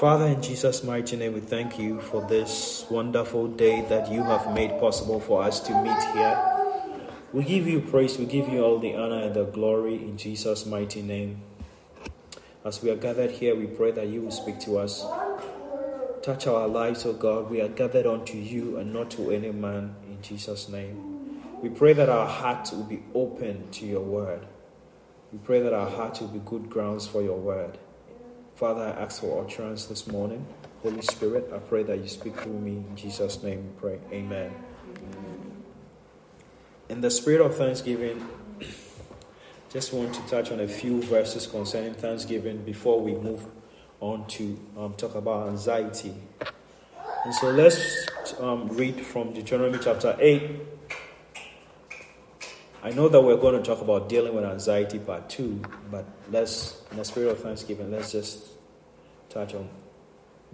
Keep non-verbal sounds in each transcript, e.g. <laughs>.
Father, in Jesus' mighty name, we thank you for this wonderful day that you have made possible for us to meet here. We give you praise, we give you all the honor and the glory in Jesus' mighty name. As we are gathered here, we pray that you will speak to us. Touch our lives, O God. We are gathered unto you and not to any man in Jesus' name. We pray that our hearts will be open to your word. We pray that our hearts will be good grounds for your word. Father, I ask for utterance this morning. Holy Spirit, I pray that you speak through me. In Jesus' name pray. Amen. In the spirit of thanksgiving, <clears throat> just want to touch on a few verses concerning thanksgiving before we move on to um, talk about anxiety. And so let's um, read from Deuteronomy chapter 8. I know that we're going to talk about dealing with anxiety part 2, but let's, in the spirit of thanksgiving, let's just touch on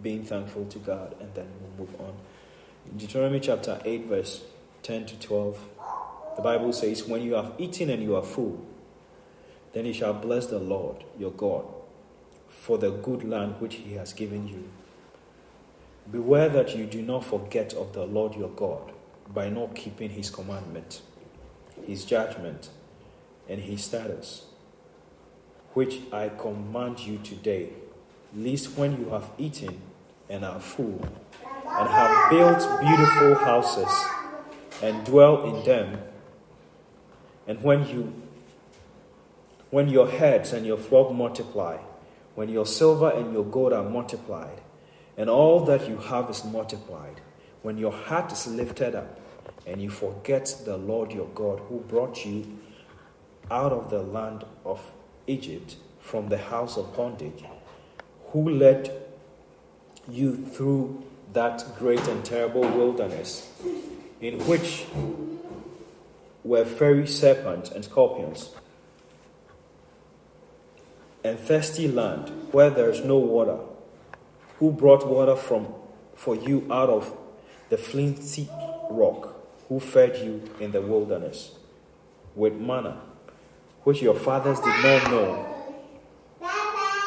being thankful to God and then we'll move on. In Deuteronomy chapter 8, verse 10 to 12, the Bible says, When you have eaten and you are full, then you shall bless the Lord your God for the good land which he has given you. Beware that you do not forget of the Lord your God by not keeping his commandment, his judgment, and his status, which I command you today, lest when you have eaten and are full, and have built beautiful houses, and dwell in them, and when you when your herds and your flock multiply, when your silver and your gold are multiplied, and all that you have is multiplied, when your heart is lifted up, and you forget the Lord your God who brought you out of the land of Egypt from the house of bondage, who led you through that great and terrible wilderness, in which were fiery serpents and scorpions and thirsty land where there is no water, who brought water from for you out of the flinty rock, who fed you in the wilderness with manna, which your fathers did not know,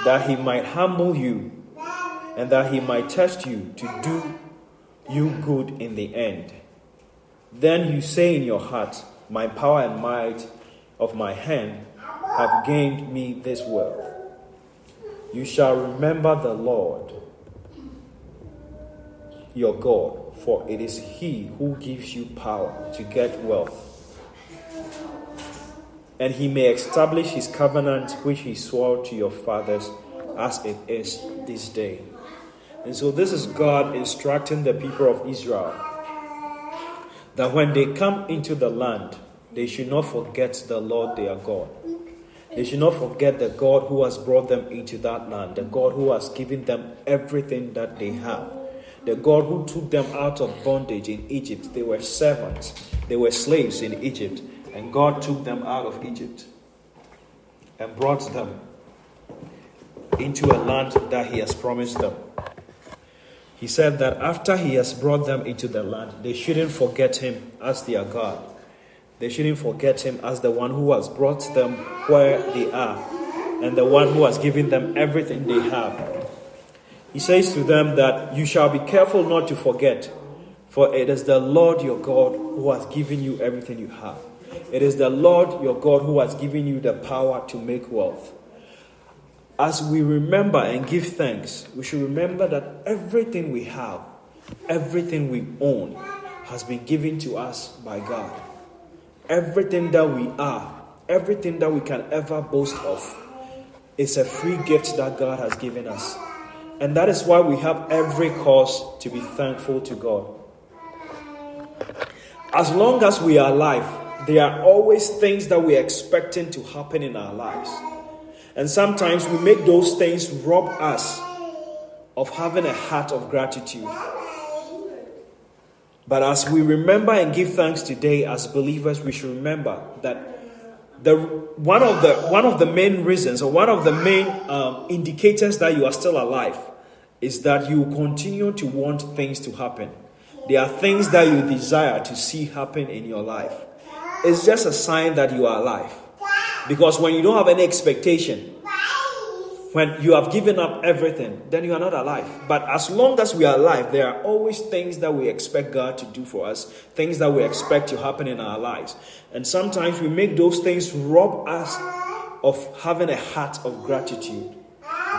that he might humble you, and that he might test you to do you good in the end. Then you say in your heart, My power and might of my hand have gained me this wealth. You shall remember the Lord your God, for it is He who gives you power to get wealth. And He may establish His covenant which He swore to your fathers as it is this day. And so, this is God instructing the people of Israel that when they come into the land, they should not forget the Lord their God. They should not forget the God who has brought them into that land, the God who has given them everything that they have, the God who took them out of bondage in Egypt. They were servants, they were slaves in Egypt, and God took them out of Egypt and brought them into a land that He has promised them. He said that after He has brought them into the land, they shouldn't forget Him as their God. They shouldn't forget him as the one who has brought them where they are and the one who has given them everything they have. He says to them that you shall be careful not to forget, for it is the Lord your God who has given you everything you have. It is the Lord your God who has given you the power to make wealth. As we remember and give thanks, we should remember that everything we have, everything we own, has been given to us by God. Everything that we are, everything that we can ever boast of, is a free gift that God has given us. And that is why we have every cause to be thankful to God. As long as we are alive, there are always things that we're expecting to happen in our lives. And sometimes we make those things rob us of having a heart of gratitude. But as we remember and give thanks today as believers, we should remember that the one of the one of the main reasons or one of the main um, indicators that you are still alive is that you continue to want things to happen. There are things that you desire to see happen in your life. It's just a sign that you are alive. Because when you don't have any expectation, when you have given up everything, then you are not alive. But as long as we are alive, there are always things that we expect God to do for us, things that we expect to happen in our lives. And sometimes we make those things rob us of having a heart of gratitude.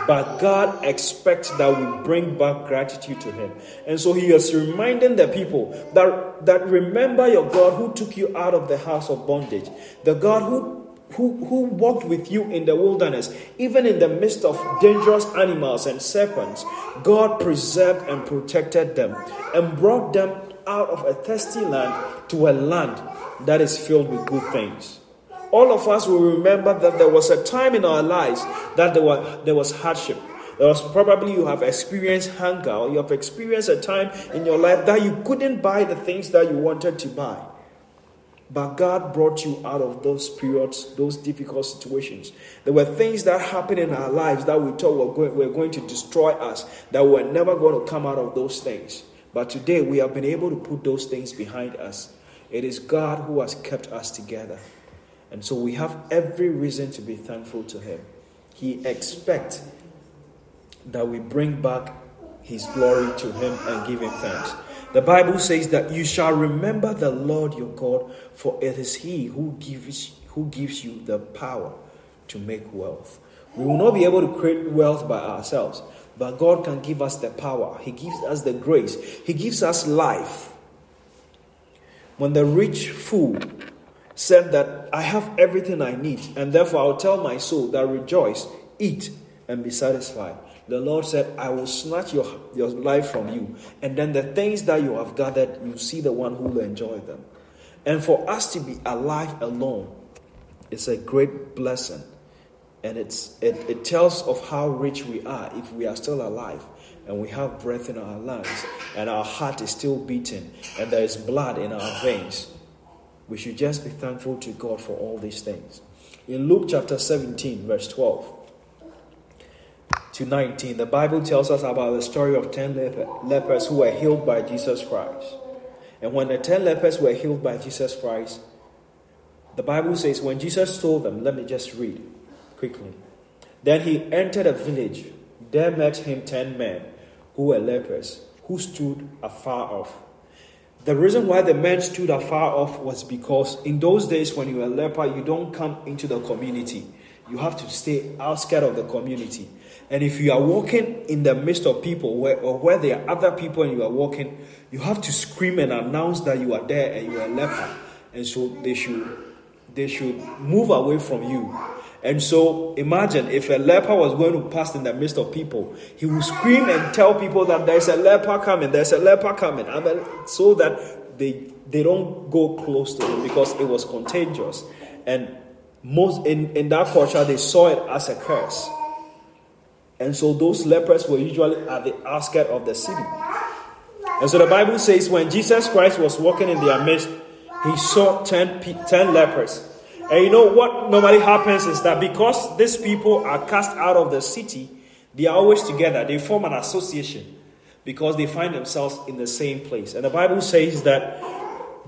But God expects that we bring back gratitude to Him. And so He is reminding the people that, that remember your God who took you out of the house of bondage, the God who who, who walked with you in the wilderness, even in the midst of dangerous animals and serpents, God preserved and protected them and brought them out of a thirsty land to a land that is filled with good things. All of us will remember that there was a time in our lives that there, were, there was hardship. There was probably you have experienced hunger, or you have experienced a time in your life that you couldn't buy the things that you wanted to buy. But God brought you out of those periods, those difficult situations. There were things that happened in our lives that we thought were going, were going to destroy us, that we were never going to come out of those things. But today we have been able to put those things behind us. It is God who has kept us together. And so we have every reason to be thankful to Him. He expects that we bring back His glory to Him and give Him thanks. The Bible says that you shall remember the Lord your God, for it is He who gives, who gives you the power to make wealth. We will not be able to create wealth by ourselves, but God can give us the power. He gives us the grace, He gives us life. When the rich fool said that I have everything I need, and therefore I'll tell my soul that rejoice, eat, and be satisfied the Lord said, I will snatch your, your life from you. And then the things that you have gathered, you see the one who will enjoy them. And for us to be alive alone is a great blessing. And it's, it, it tells of how rich we are if we are still alive and we have breath in our lungs and our heart is still beating and there is blood in our veins. We should just be thankful to God for all these things. In Luke chapter 17, verse 12 to 19, the Bible tells us about the story of 10 lepers who were healed by Jesus Christ. And when the 10 lepers were healed by Jesus Christ, the Bible says, when Jesus told them, let me just read quickly. Then he entered a village. There met him 10 men who were lepers, who stood afar off. The reason why the men stood afar off was because in those days, when you were a leper, you don't come into the community. You have to stay outside of the community. And if you are walking in the midst of people where, or where there are other people and you are walking, you have to scream and announce that you are there and you are a leper. And so they should they should move away from you. And so imagine if a leper was going to pass in the midst of people, he would scream and tell people that there's a leper coming, there's a leper coming, so that they they don't go close to him because it was contagious. And most in, in that culture they saw it as a curse. And so those lepers were usually at the outskirts of the city. And so the Bible says when Jesus Christ was walking in their midst, he saw 10, 10 lepers. And you know what normally happens is that because these people are cast out of the city, they are always together. They form an association because they find themselves in the same place. And the Bible says that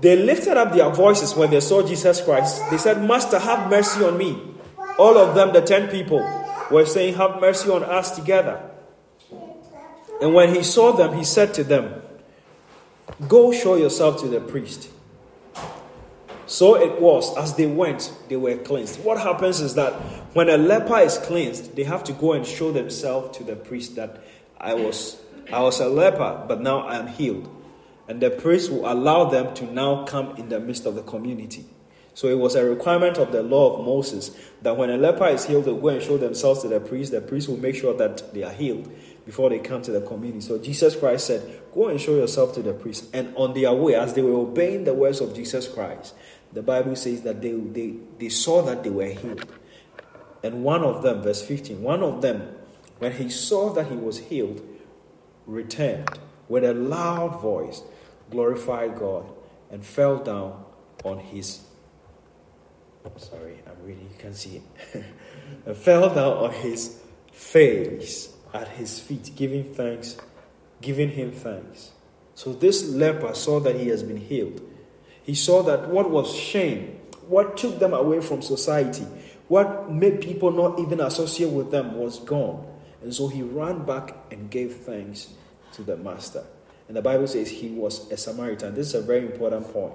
they lifted up their voices when they saw Jesus Christ. They said, Master, have mercy on me. All of them, the 10 people were saying, Have mercy on us together. And when he saw them, he said to them, Go show yourself to the priest. So it was, as they went, they were cleansed. What happens is that when a leper is cleansed, they have to go and show themselves to the priest that I was I was a leper, but now I am healed. And the priest will allow them to now come in the midst of the community. So it was a requirement of the law of Moses that when a leper is healed, they go and show themselves to the priest. The priest will make sure that they are healed before they come to the community. So Jesus Christ said, Go and show yourself to the priest. And on their way, as they were obeying the words of Jesus Christ, the Bible says that they, they, they saw that they were healed. And one of them, verse 15, one of them, when he saw that he was healed, returned with a loud voice, glorified God, and fell down on his sorry, I'm reading, you can see <laughs> and fell down on his face at his feet, giving thanks, giving him thanks. So this leper saw that he has been healed. He saw that what was shame, what took them away from society, What made people not even associate with them was gone. And so he ran back and gave thanks to the master. And the Bible says he was a Samaritan. This is a very important point.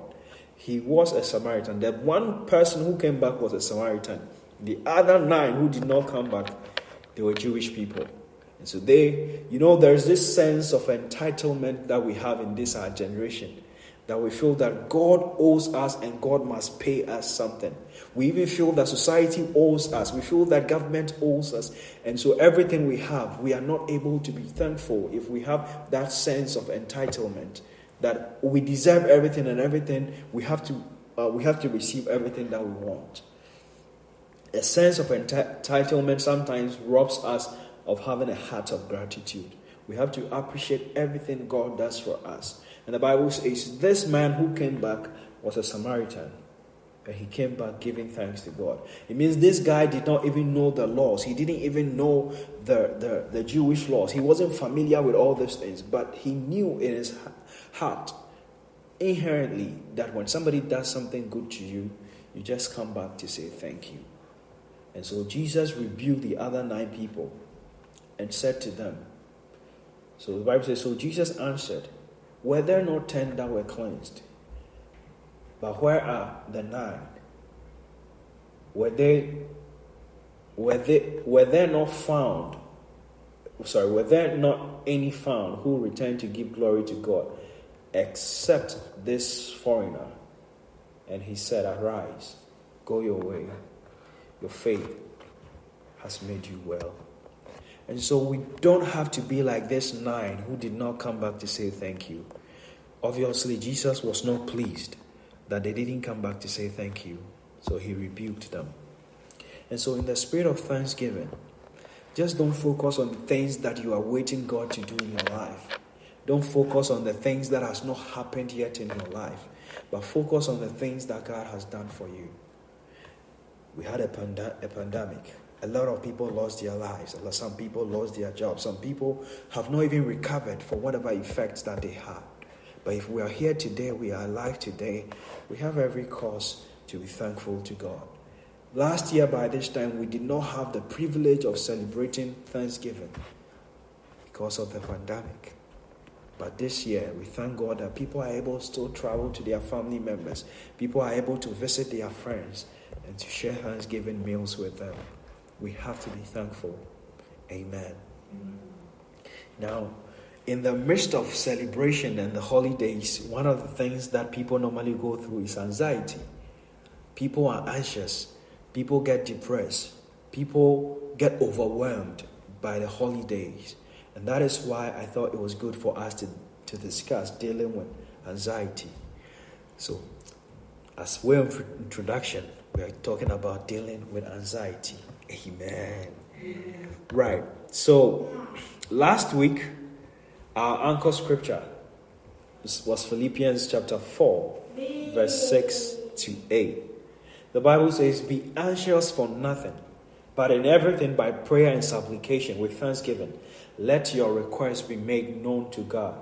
He was a Samaritan. The one person who came back was a Samaritan. The other nine who did not come back, they were Jewish people. And so they, you know, there's this sense of entitlement that we have in this our generation that we feel that God owes us and God must pay us something. We even feel that society owes us. We feel that government owes us. And so everything we have, we are not able to be thankful if we have that sense of entitlement that we deserve everything and everything we have to uh, we have to receive everything that we want. A sense of entitlement sometimes robs us of having a heart of gratitude. We have to appreciate everything God does for us. And the Bible says this man who came back was a Samaritan. And he came back giving thanks to God. It means this guy did not even know the laws. He didn't even know the, the, the Jewish laws. He wasn't familiar with all these things. But he knew in his heart, inherently, that when somebody does something good to you, you just come back to say thank you. And so Jesus rebuked the other nine people and said to them, So the Bible says, So Jesus answered, Were there not ten that were cleansed? But where are the nine? Were they were they were there not found sorry, were there not any found who returned to give glory to God except this foreigner? And he said, Arise, go your way. Your faith has made you well. And so we don't have to be like this nine who did not come back to say thank you. Obviously, Jesus was not pleased that they didn't come back to say thank you. So he rebuked them. And so, in the spirit of thanksgiving, just don't focus on the things that you are waiting God to do in your life. Don't focus on the things that has not happened yet in your life, but focus on the things that God has done for you. We had a, a pandemic. A lot of people lost their lives. Some people lost their jobs. Some people have not even recovered for whatever effects that they had. But if we are here today, we are alive today, we have every cause to be thankful to God. Last year, by this time, we did not have the privilege of celebrating Thanksgiving because of the pandemic. But this year, we thank God that people are able to still travel to their family members. People are able to visit their friends and to share Thanksgiving meals with them. We have to be thankful. Amen. Amen. Now, in the midst of celebration and the holidays, one of the things that people normally go through is anxiety. People are anxious, people get depressed, people get overwhelmed by the holidays. And that is why I thought it was good for us to, to discuss dealing with anxiety. So, as way of introduction, we are talking about dealing with anxiety. Amen. Right. So, last week, our anchor scripture was Philippians chapter 4, verse 6 to 8. The Bible says, Be anxious for nothing, but in everything by prayer and supplication with thanksgiving, let your requests be made known to God.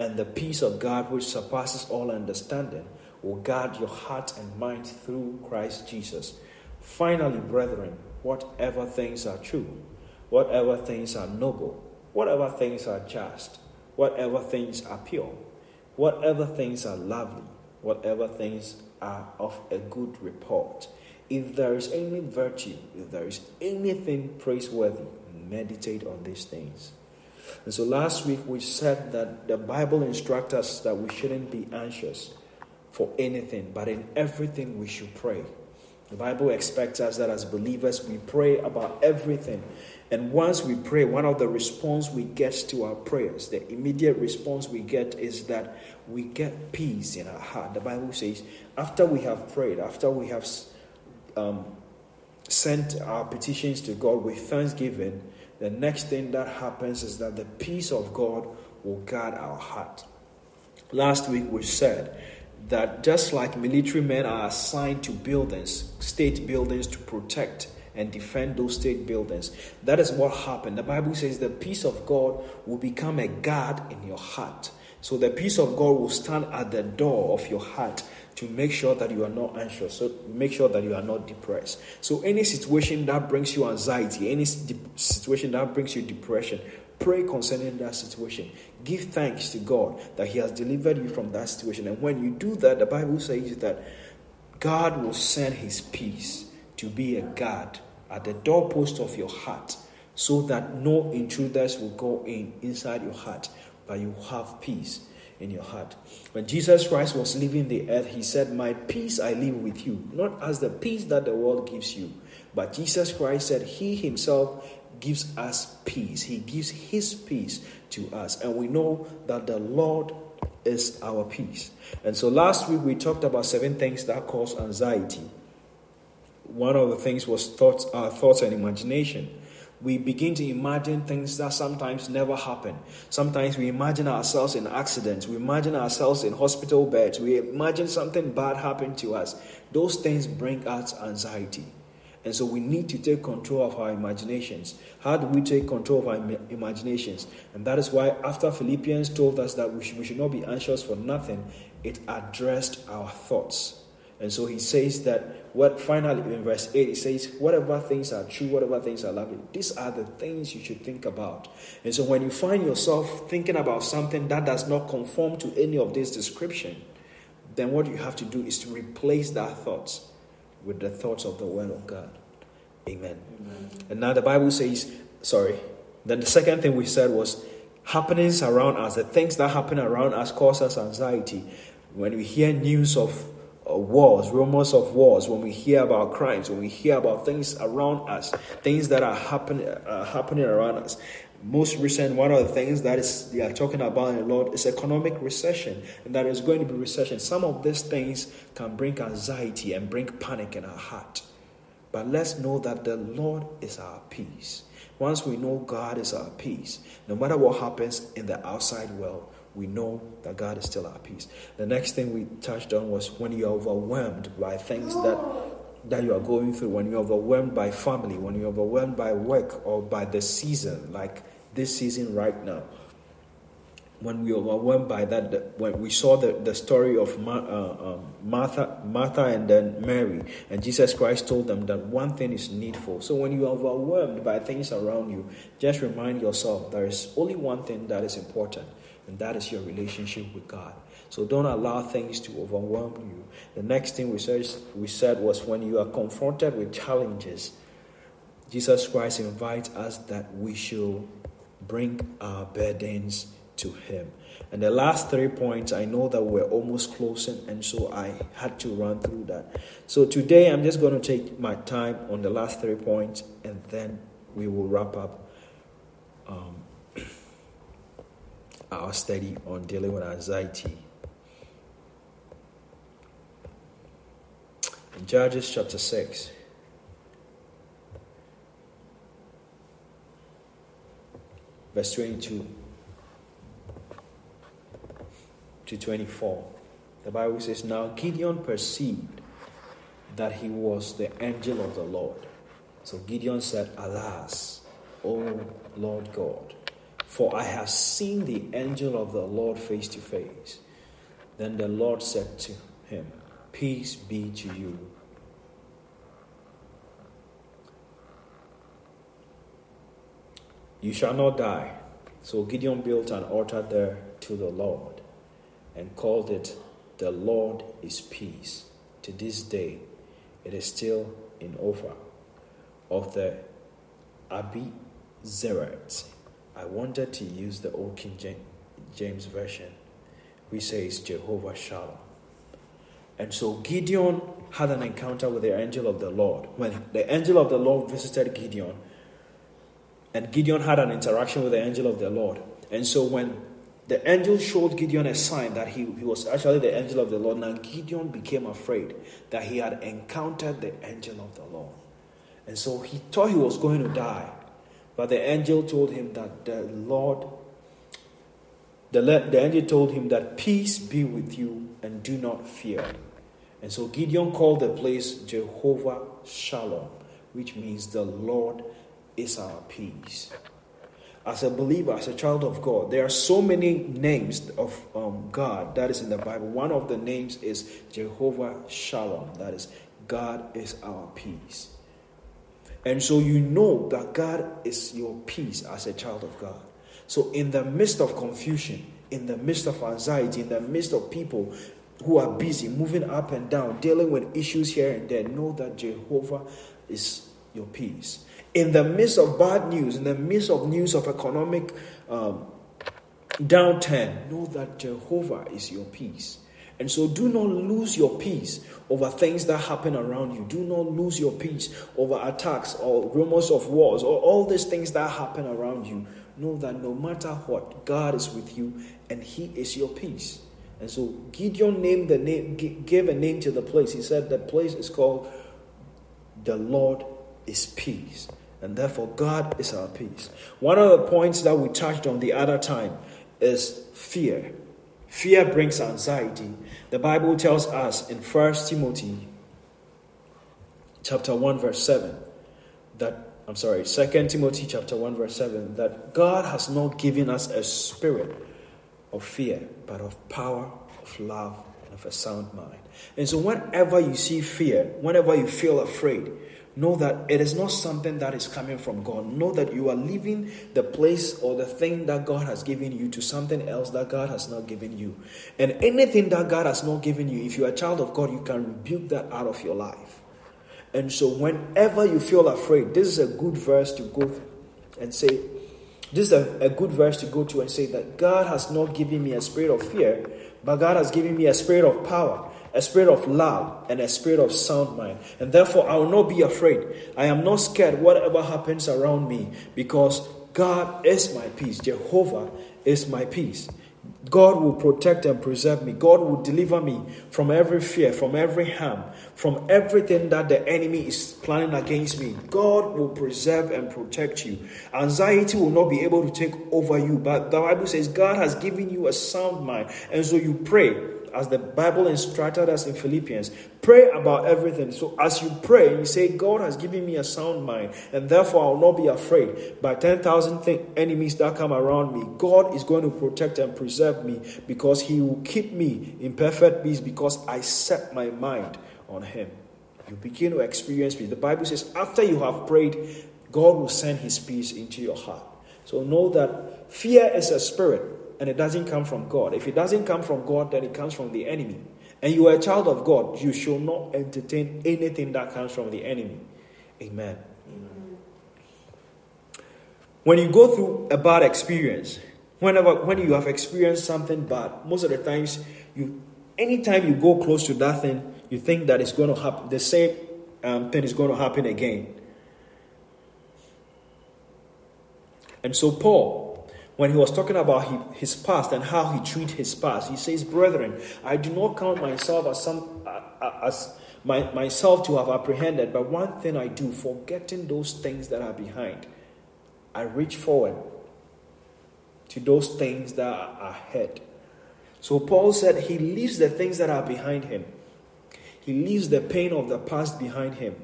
And the peace of God, which surpasses all understanding, will guard your heart and mind through Christ Jesus. Finally, brethren, whatever things are true, whatever things are noble, whatever things are just, whatever things are pure, whatever things are lovely, whatever things are of a good report. If there is any virtue, if there is anything praiseworthy, meditate on these things. And so last week we said that the Bible instructs us that we shouldn't be anxious for anything, but in everything we should pray. The Bible expects us that as believers we pray about everything and once we pray, one of the response we get to our prayers, the immediate response we get is that we get peace in our heart. The Bible says, after we have prayed, after we have um, sent our petitions to God with thanksgiving, the next thing that happens is that the peace of God will guard our heart. Last week we said that just like military men are assigned to buildings, state buildings to protect and defend those state buildings. That is what happened. The Bible says the peace of God will become a guard in your heart. So the peace of God will stand at the door of your heart to make sure that you are not anxious, so make sure that you are not depressed. So any situation that brings you anxiety, any situation that brings you depression, pray concerning that situation. Give thanks to God that He has delivered you from that situation. And when you do that, the Bible says that God will send His peace to be a guard at the doorpost of your heart so that no intruders will go in inside your heart, but you have peace in your heart. When Jesus Christ was leaving the earth, he said, My peace I leave with you, not as the peace that the world gives you. But Jesus Christ said, He Himself gives us peace. He gives His peace to us. And we know that the Lord is our peace. And so last week we talked about seven things that cause anxiety. One of the things was thoughts, our thoughts and imagination we begin to imagine things that sometimes never happen. Sometimes we imagine ourselves in accidents, we imagine ourselves in hospital beds, we imagine something bad happened to us. Those things bring us anxiety. And so we need to take control of our imaginations. How do we take control of our imaginations? And that is why, after Philippians told us that we should, we should not be anxious for nothing, it addressed our thoughts. And so he says that what finally in verse 8 he says, whatever things are true, whatever things are lovely, these are the things you should think about. And so when you find yourself thinking about something that does not conform to any of this description, then what you have to do is to replace that thoughts with the thoughts of the word of God. Amen. Amen. And now the Bible says, sorry, then the second thing we said was happenings around us, the things that happen around us cause us anxiety. When we hear news of uh, wars, rumors of wars, when we hear about crimes, when we hear about things around us, things that are happening uh, happening around us. Most recent, one of the things that is they are talking about a lot is economic recession, and that is going to be recession. Some of these things can bring anxiety and bring panic in our heart. But let's know that the Lord is our peace. Once we know God is our peace, no matter what happens in the outside world, we know that God is still our peace. The next thing we touched on was when you're overwhelmed by things that that you are going through, when you're overwhelmed by family, when you're overwhelmed by work or by the season, like this season right now. When we overwhelmed by that, when we saw the, the story of Ma, uh, um, Martha, Martha and then Mary, and Jesus Christ told them that one thing is needful. So when you are overwhelmed by things around you, just remind yourself there is only one thing that is important and that is your relationship with God. So don't allow things to overwhelm you. The next thing we said, we said was when you are confronted with challenges, Jesus Christ invites us that we should bring our burdens to Him. And the last three points, I know that we're almost closing, and so I had to run through that. So today, I'm just going to take my time on the last three points, and then we will wrap up. Um, <clears throat> our study on dealing with anxiety. In Judges chapter 6, verse 22 to 24, the Bible says, Now Gideon perceived that he was the angel of the Lord. So Gideon said, Alas, O Lord God for I have seen the angel of the Lord face to face. Then the Lord said to him, Peace be to you. You shall not die. So Gideon built an altar there to the Lord and called it, The Lord is Peace. To this day, it is still in Ophrah of the Abi I wanted to use the Old King James Version, which says Jehovah Shalom. And so Gideon had an encounter with the angel of the Lord. When the angel of the Lord visited Gideon, and Gideon had an interaction with the angel of the Lord. And so when the angel showed Gideon a sign that he, he was actually the angel of the Lord, now Gideon became afraid that he had encountered the angel of the Lord. And so he thought he was going to die. But the angel told him that the Lord, the, the angel told him that peace be with you and do not fear. And so Gideon called the place Jehovah Shalom, which means the Lord is our peace. as a believer, as a child of God, there are so many names of um, God that is in the Bible. One of the names is Jehovah Shalom, that is, God is our peace. And so you know that God is your peace as a child of God. So, in the midst of confusion, in the midst of anxiety, in the midst of people who are busy moving up and down, dealing with issues here and there, know that Jehovah is your peace. In the midst of bad news, in the midst of news of economic um, downturn, know that Jehovah is your peace. And so do not lose your peace over things that happen around you. Do not lose your peace over attacks or rumors of wars or all these things that happen around you. Know that no matter what, God is with you and He is your peace. And so Gideon named the name, gave a name to the place. He said the place is called the Lord is peace. And therefore, God is our peace. One of the points that we touched on the other time is fear. Fear brings anxiety. The Bible tells us in 1 Timothy chapter 1 verse 7 that I'm sorry, 2 Timothy chapter 1 verse 7 that God has not given us a spirit of fear, but of power, of love, and of a sound mind. And so whenever you see fear, whenever you feel afraid, know that it is not something that is coming from God. Know that you are leaving the place or the thing that God has given you to something else that God has not given you. And anything that God has not given you, if you're a child of God, you can rebuke that out of your life. And so, whenever you feel afraid, this is a good verse to go and say, this is a, a good verse to go to and say that God has not given me a spirit of fear, but God has given me a spirit of power a spirit of love, and a spirit of sound mind. And therefore, I will not be afraid. I am not scared whatever happens around me because God is my peace. Jehovah is my peace. God will protect and preserve me. God will deliver me from every fear, from every harm, from everything that the enemy is planning against me. God will preserve and protect you. Anxiety will not be able to take over you. But the Bible says God has given you a sound mind. And so you pray as the Bible instructed us in Philippians. Pray about everything. So as you pray, you say, God has given me a sound mind, and therefore I will not be afraid by 10,000 th- enemies that come around me. God is going to protect and preserve me because He will keep me in perfect peace because I set my mind on Him. You begin to experience peace. The Bible says, after you have prayed, God will send His peace into your heart. So know that fear is a spirit and it doesn't come from God. If it doesn't come from God, then it comes from the enemy. And you are a child of God, you should not entertain anything that comes from the enemy. Amen. Amen. When you go through a bad experience, whenever when you have experienced something bad, most of the times you anytime you go close to that thing, you think that it's going to happen. The same um, thing is going to happen again. And so Paul when he was talking about his past and how he treated his past, he says, Brethren, I do not count myself as, some, as my, myself to have apprehended, but one thing I do, forgetting those things that are behind, I reach forward to those things that are ahead. So Paul said he leaves the things that are behind him. He leaves the pain of the past behind him.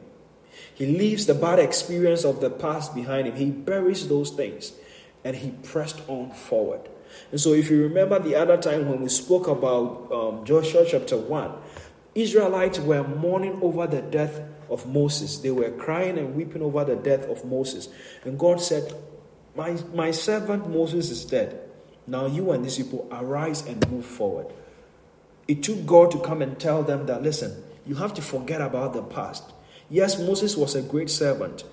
He leaves the bad experience of the past behind him. He buries those things and he pressed on forward. And so, if you remember the other time when we spoke about um, Joshua chapter 1, Israelites were mourning over the death of Moses. They were crying and weeping over the death of Moses. And God said, My, my servant Moses is dead. Now you and these people arise and move forward. It took God to come and tell them that, listen, you have to forget about the past. Yes, Moses was a great servant,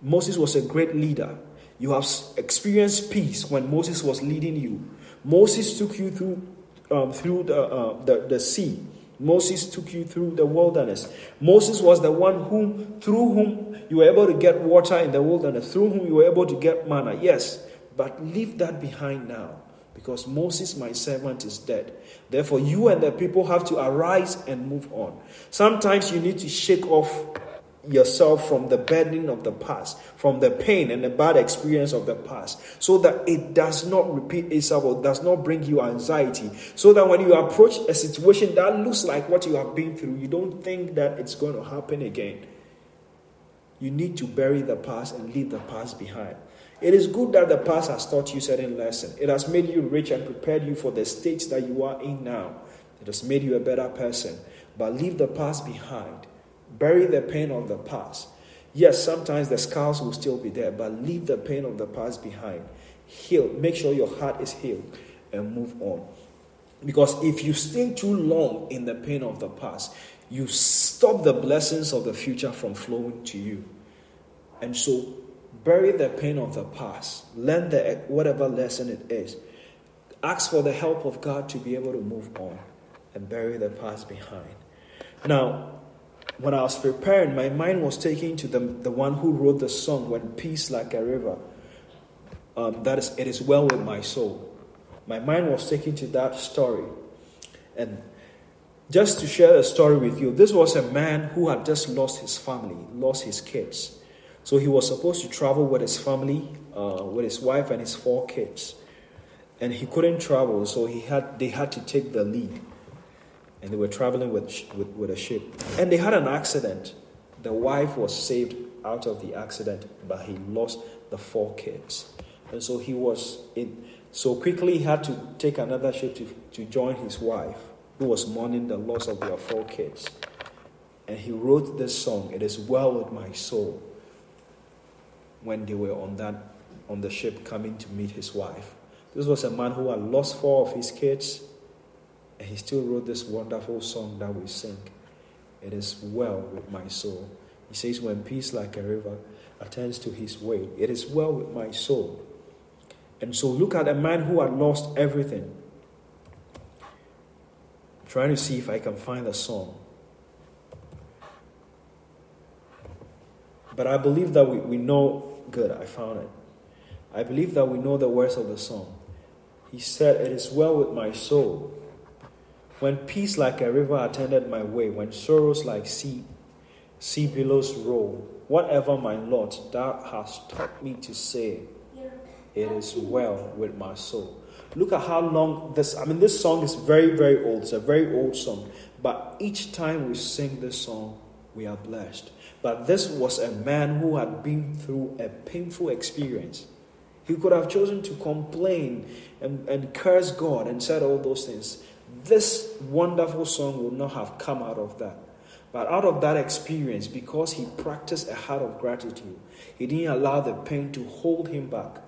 Moses was a great leader, you have experienced peace when Moses was leading you. Moses took you through, um, through the, uh, the, the sea. Moses took you through the wilderness. Moses was the one whom, through whom you were able to get water in the wilderness, through whom you were able to get manna. Yes, but leave that behind now because Moses, my servant, is dead. Therefore, you and the people have to arise and move on. Sometimes you need to shake off yourself from the burden of the past, from the pain and the bad experience of the past, so that it does not repeat itself or does not bring you anxiety. So that when you approach a situation that looks like what you have been through, you don't think that it's going to happen again. You need to bury the past and leave the past behind. It is good that the past has taught you certain lessons. It has made you rich and prepared you for the state that you are in now. It has made you a better person. But leave the past behind. Bury the pain of the past. Yes, sometimes the scars will still be there, but leave the pain of the past behind. Heal. Make sure your heart is healed and move on. Because if you stay too long in the pain of the past, you stop the blessings of the future from flowing to you. And so, bury the pain of the past. Learn the, whatever lesson it is. Ask for the help of God to be able to move on and bury the past behind. Now, when I was preparing, my mind was taken to the, the one who wrote the song, When Peace Like a River. Um, that is, it is well with my soul. My mind was taken to that story. And just to share a story with you, this was a man who had just lost his family, lost his kids. So he was supposed to travel with his family, uh, with his wife and his four kids. And he couldn't travel, so he had, they had to take the lead and they were traveling with, with, with a ship. And they had an accident. The wife was saved out of the accident, but he lost the four kids. And so he was in, so quickly he had to take another ship to, to join his wife, who was mourning the loss of their four kids. And he wrote this song, It is Well with My Soul, when they were on that on the ship coming to meet his wife. This was a man who had lost four of his kids and he still wrote this wonderful song that we sing. It is well with my soul. He says, When peace like a river attends to his way, it is well with my soul. And so look at a man who had lost everything. I'm trying to see if I can find a song. But I believe that we, we know, good, I found it. I believe that we know the words of the song. He said, It is well with my soul. When peace like a river attended my way, when sorrows like sea, sea billows roll, whatever my lot, thou hast taught me to say, it is well with my soul. Look at how long this, I mean, this song is very, very old. It's a very old song. But each time we sing this song, we are blessed. But this was a man who had been through a painful experience. He could have chosen to complain and, and curse God and said all those things. This wonderful song would not have come out of that. But out of that experience, because he practiced a heart of gratitude, he didn't allow the pain to hold him back.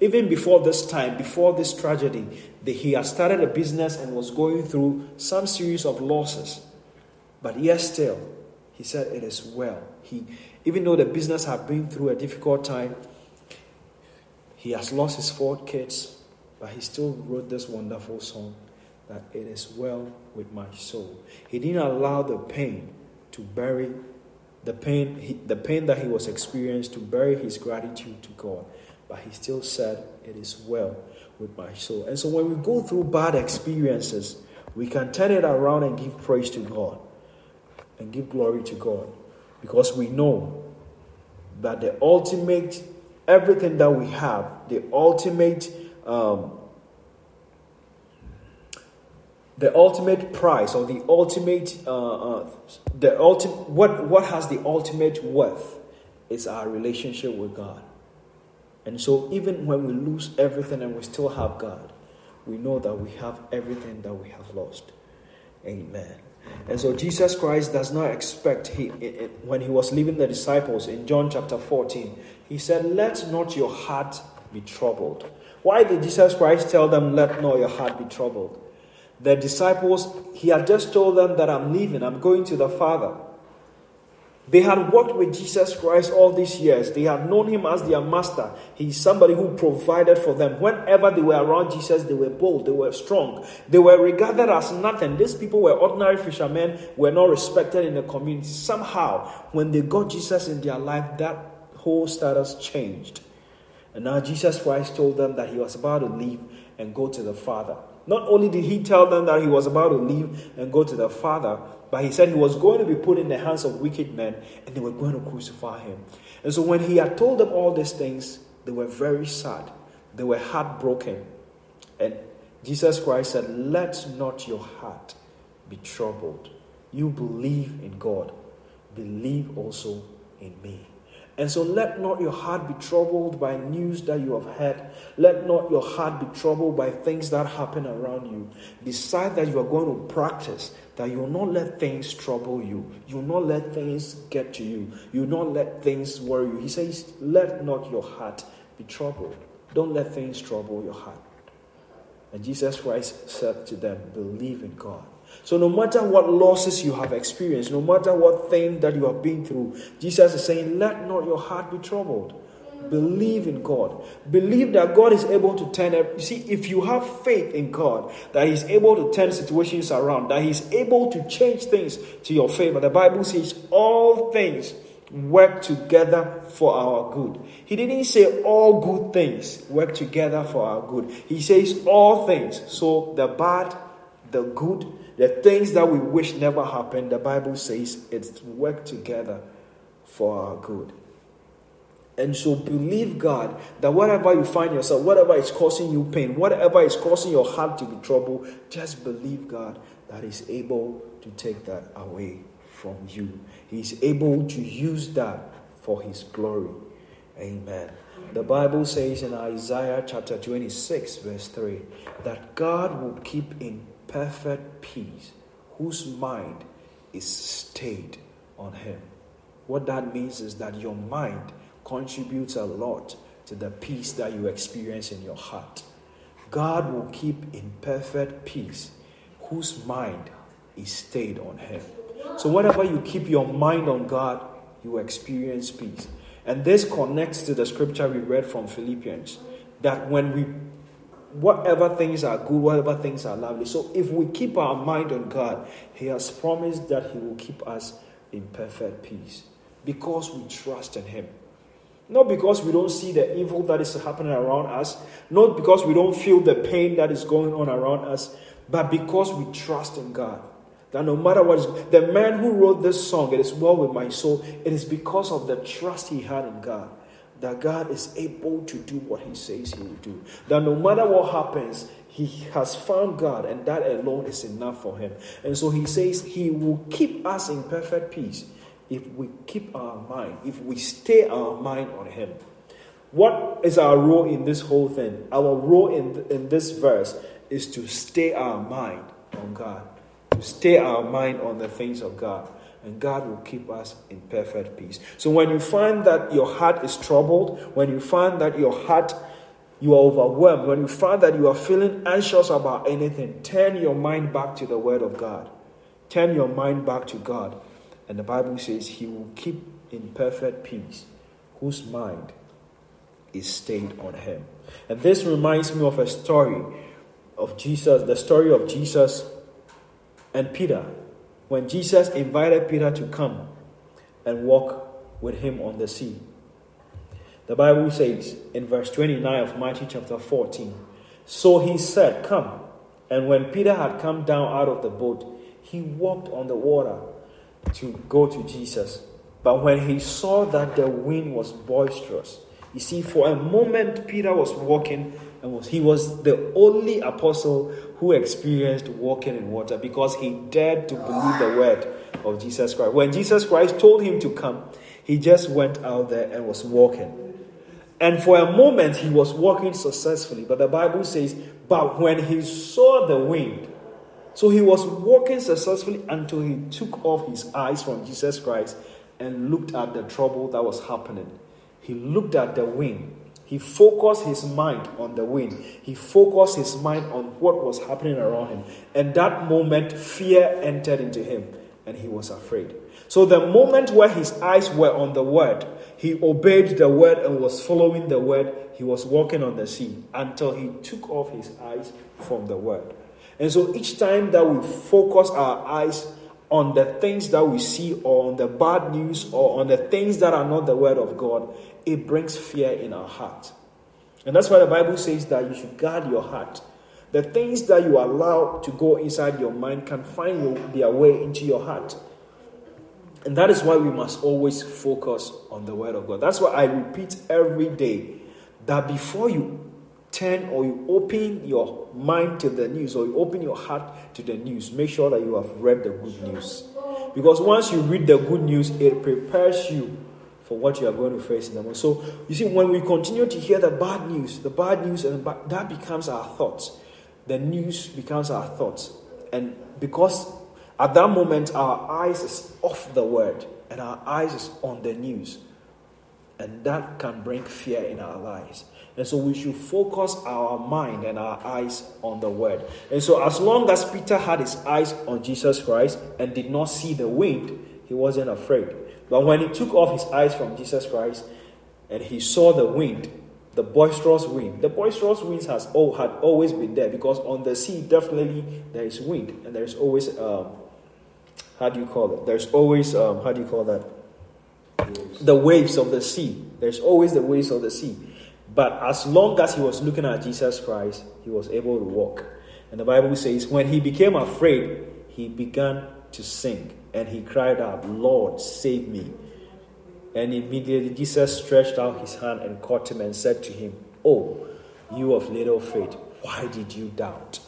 Even before this time, before this tragedy, he had started a business and was going through some series of losses. But yet still, he said, It is well. He, even though the business had been through a difficult time, he has lost his four kids, but he still wrote this wonderful song that it is well with my soul. He didn't allow the pain to bury the pain, he, the pain that he was experiencing to bury his gratitude to God, but he still said, It is well with my soul. And so when we go through bad experiences, we can turn it around and give praise to God and give glory to God because we know that the ultimate, everything that we have, the ultimate um, the ultimate price or the ultimate uh, uh, the ultimate what what has the ultimate worth is our relationship with God. And so even when we lose everything and we still have God, we know that we have everything that we have lost. Amen. And so Jesus Christ does not expect he when he was leaving the disciples in John chapter 14, he said, "Let not your heart be troubled." Why did Jesus Christ tell them, "Let not your heart be troubled"? The disciples, he had just told them that I'm leaving, I'm going to the Father. They had worked with Jesus Christ all these years. They had known him as their master. He's somebody who provided for them. Whenever they were around Jesus, they were bold, they were strong, they were regarded as nothing. These people were ordinary fishermen, were not respected in the community. Somehow, when they got Jesus in their life, that whole status changed. And now Jesus Christ told them that he was about to leave and go to the Father. Not only did he tell them that he was about to leave and go to the Father, but he said he was going to be put in the hands of wicked men and they were going to crucify him. And so when he had told them all these things, they were very sad. They were heartbroken. And Jesus Christ said, Let not your heart be troubled. You believe in God, believe also in me. And so let not your heart be troubled by news that you have heard. Let not your heart be troubled by things that happen around you. Decide that you are going to practice, that you will not let things trouble you. You will not let things get to you. You will not let things worry you. He says, Let not your heart be troubled. Don't let things trouble your heart. And Jesus Christ said to them, Believe in God. So, no matter what losses you have experienced, no matter what thing that you have been through, Jesus is saying, Let not your heart be troubled. Believe in God. Believe that God is able to turn. You see, if you have faith in God, that He's able to turn situations around, that He's able to change things to your favor, the Bible says, All things work together for our good. He didn't say all good things work together for our good. He says all things. So the bad, the good, the things that we wish never happened, the Bible says it's work together for our good. And so believe God that whatever you find yourself, whatever is causing you pain, whatever is causing your heart to be troubled, just believe God that is able to take that away from you. He's able to use that for His glory. Amen. The Bible says in Isaiah chapter 26, verse 3, that God will keep in perfect peace whose mind is stayed on Him. What that means is that your mind contributes a lot to the peace that you experience in your heart. God will keep in perfect peace whose mind is stayed on Him. So, whenever you keep your mind on God, you experience peace. And this connects to the scripture we read from Philippians that when we, whatever things are good, whatever things are lovely. So, if we keep our mind on God, He has promised that He will keep us in perfect peace because we trust in Him. Not because we don't see the evil that is happening around us, not because we don't feel the pain that is going on around us, but because we trust in God. That no matter what is, the man who wrote this song, It is Well With My Soul, it is because of the trust he had in God. That God is able to do what he says he will do. That no matter what happens, he has found God, and that alone is enough for him. And so he says he will keep us in perfect peace if we keep our mind, if we stay our mind on him. What is our role in this whole thing? Our role in, in this verse is to stay our mind on God to stay our mind on the things of God. And God will keep us in perfect peace. So when you find that your heart is troubled, when you find that your heart you are overwhelmed, when you find that you are feeling anxious about anything, turn your mind back to the Word of God. Turn your mind back to God. And the Bible says He will keep in perfect peace whose mind is stayed on Him. And this reminds me of a story of Jesus, the story of Jesus and Peter when Jesus invited Peter to come and walk with him on the sea. The Bible says in verse 29 of Matthew chapter 14 So he said, Come. And when Peter had come down out of the boat, he walked on the water to go to Jesus. But when he saw that the wind was boisterous, you see, for a moment, Peter was walking and was, he was the only apostle who experienced walking in water because he dared to believe the word of Jesus Christ. When Jesus Christ told him to come, he just went out there and was walking. And for a moment, he was walking successfully. But the Bible says, but when he saw the wind, so he was walking successfully until he took off his eyes from Jesus Christ and looked at the trouble that was happening. He looked at the wind he focused his mind on the wind. He focused his mind on what was happening around him. And that moment, fear entered into him and he was afraid. So, the moment where his eyes were on the word, he obeyed the word and was following the word. He was walking on the sea until he took off his eyes from the word. And so, each time that we focus our eyes on the things that we see or on the bad news or on the things that are not the word of God, it brings fear in our heart. And that's why the Bible says that you should guard your heart. The things that you allow to go inside your mind can find their way into your heart. And that is why we must always focus on the Word of God. That's why I repeat every day that before you turn or you open your mind to the news or you open your heart to the news, make sure that you have read the good news. Because once you read the good news, it prepares you for what you are going to face in the moment. So you see, when we continue to hear the bad news, the bad news, and that becomes our thoughts. The news becomes our thoughts, and because at that moment our eyes is off the word and our eyes is on the news, and that can bring fear in our lives. And so we should focus our mind and our eyes on the word. And so, as long as Peter had his eyes on Jesus Christ and did not see the wind, he wasn't afraid. But when he took off his eyes from Jesus Christ and he saw the wind, the boisterous wind, the boisterous winds has oh, had always been there because on the sea definitely there is wind and there is always um, how do you call it? There's always um, how do you call that? The waves of the sea. There's always the waves of the sea. But as long as he was looking at Jesus Christ, he was able to walk. And the Bible says, when he became afraid, he began to sing and he cried out, Lord, save me. And immediately Jesus stretched out his hand and caught him and said to him, Oh, you of little faith, why did you doubt?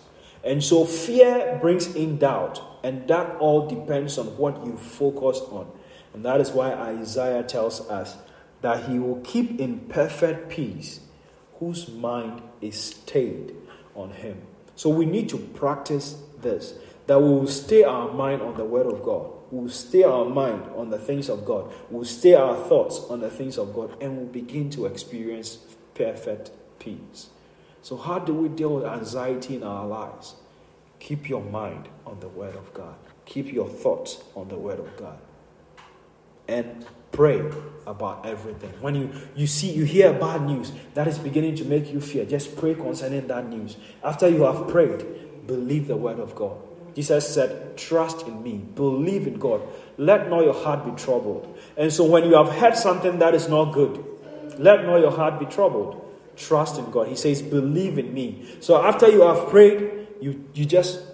And so fear brings in doubt, and that all depends on what you focus on. And that is why Isaiah tells us that he will keep in perfect peace whose mind is stayed on him. So we need to practice this that we will stay our mind on the word of God. We will stay our mind on the things of God. We will stay our thoughts on the things of God and we'll begin to experience perfect peace. So, how do we deal with anxiety in our lives? Keep your mind on the word of God, keep your thoughts on the word of God. And Pray about everything. When you, you see, you hear bad news that is beginning to make you fear, just pray concerning that news. After you have prayed, believe the word of God. Jesus said, Trust in me, believe in God. Let not your heart be troubled. And so when you have heard something that is not good, let not your heart be troubled. Trust in God. He says, Believe in me. So after you have prayed, you, you just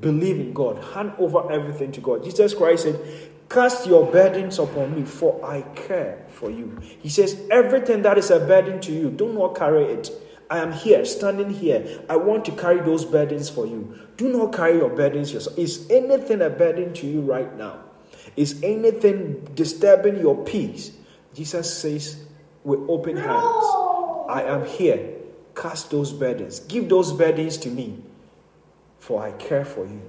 believe in God. Hand over everything to God. Jesus Christ said, Cast your burdens upon me, for I care for you. He says, Everything that is a burden to you, do not carry it. I am here, standing here. I want to carry those burdens for you. Do not carry your burdens yourself. Is anything a burden to you right now? Is anything disturbing your peace? Jesus says, with open hands, I am here. Cast those burdens. Give those burdens to me, for I care for you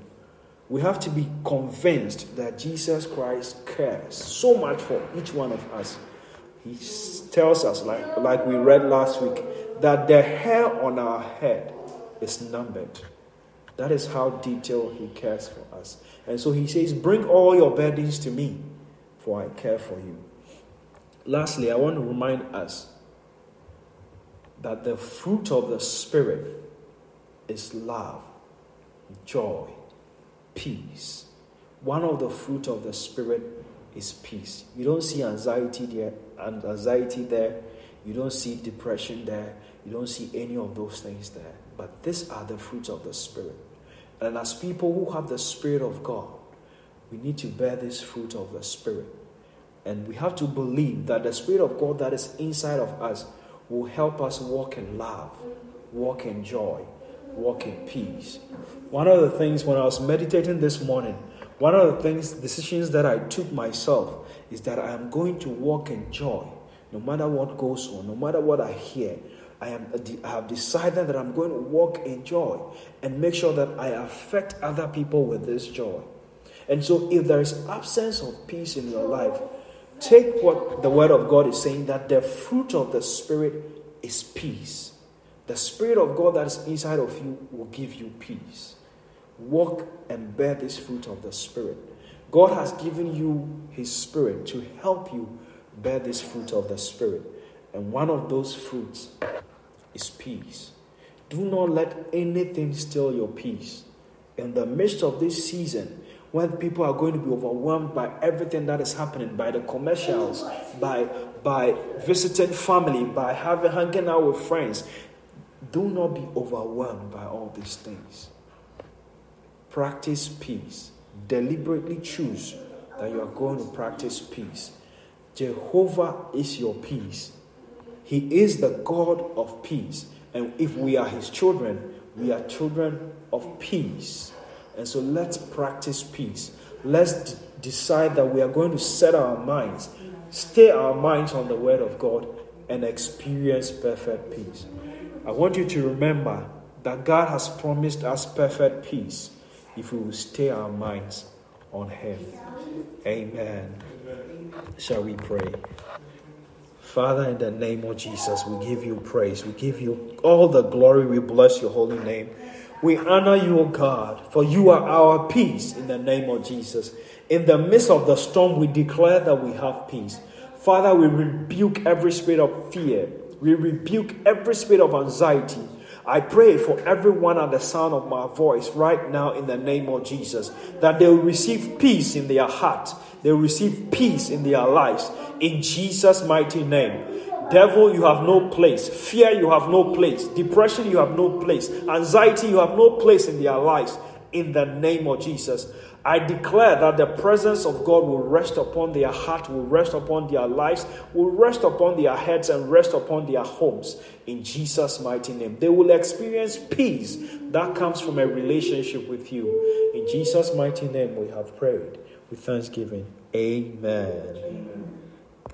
we have to be convinced that Jesus Christ cares so much for each one of us. He tells us, like, like we read last week, that the hair on our head is numbered. That is how detailed He cares for us. And so He says, Bring all your burdens to me, for I care for you. Lastly, I want to remind us that the fruit of the Spirit is love, joy, peace. One of the fruit of the Spirit is peace. You don't see anxiety there, and anxiety there. You don't see depression there. You don't see any of those things there. But these are the fruits of the Spirit. And as people who have the Spirit of God, we need to bear this fruit of the Spirit. And we have to believe that the Spirit of God that is inside of us will help us walk in love, walk in joy, walk in peace. One of the things when I was meditating this morning, one of the things, decisions that I took myself is that I am going to walk in joy no matter what goes on, no matter what I hear. I, am, I have decided that I'm going to walk in joy and make sure that I affect other people with this joy. And so, if there is absence of peace in your life, take what the Word of God is saying that the fruit of the Spirit is peace. The Spirit of God that is inside of you will give you peace. Walk and bear this fruit of the Spirit. God has given you His Spirit to help you bear this fruit of the Spirit. And one of those fruits is peace. Do not let anything steal your peace. In the midst of this season, when people are going to be overwhelmed by everything that is happening, by the commercials, by by visiting family, by having hanging out with friends, do not be overwhelmed by all these things. Practice peace. Deliberately choose that you are going to practice peace. Jehovah is your peace. He is the God of peace. And if we are His children, we are children of peace. And so let's practice peace. Let's d- decide that we are going to set our minds stay our minds on the Word of God, and experience perfect peace. I want you to remember that God has promised us perfect peace if we will stay our minds on Him. Amen. Shall we pray? Father, in the name of Jesus, we give you praise. We give you all the glory. We bless your holy name. We honor you, O God, for you are our peace in the name of Jesus. In the midst of the storm, we declare that we have peace. Father, we rebuke every spirit of fear. We rebuke every spirit of anxiety. I pray for everyone at the sound of my voice right now in the name of Jesus that they will receive peace in their heart. They receive peace in their lives. In Jesus' mighty name. Devil, you have no place. Fear, you have no place. Depression, you have no place. Anxiety, you have no place in their lives. In the name of Jesus. I declare that the presence of God will rest upon their heart, will rest upon their lives, will rest upon their heads, and rest upon their homes. In Jesus' mighty name. They will experience peace that comes from a relationship with you. In Jesus' mighty name, we have prayed with thanksgiving. Amen. Amen.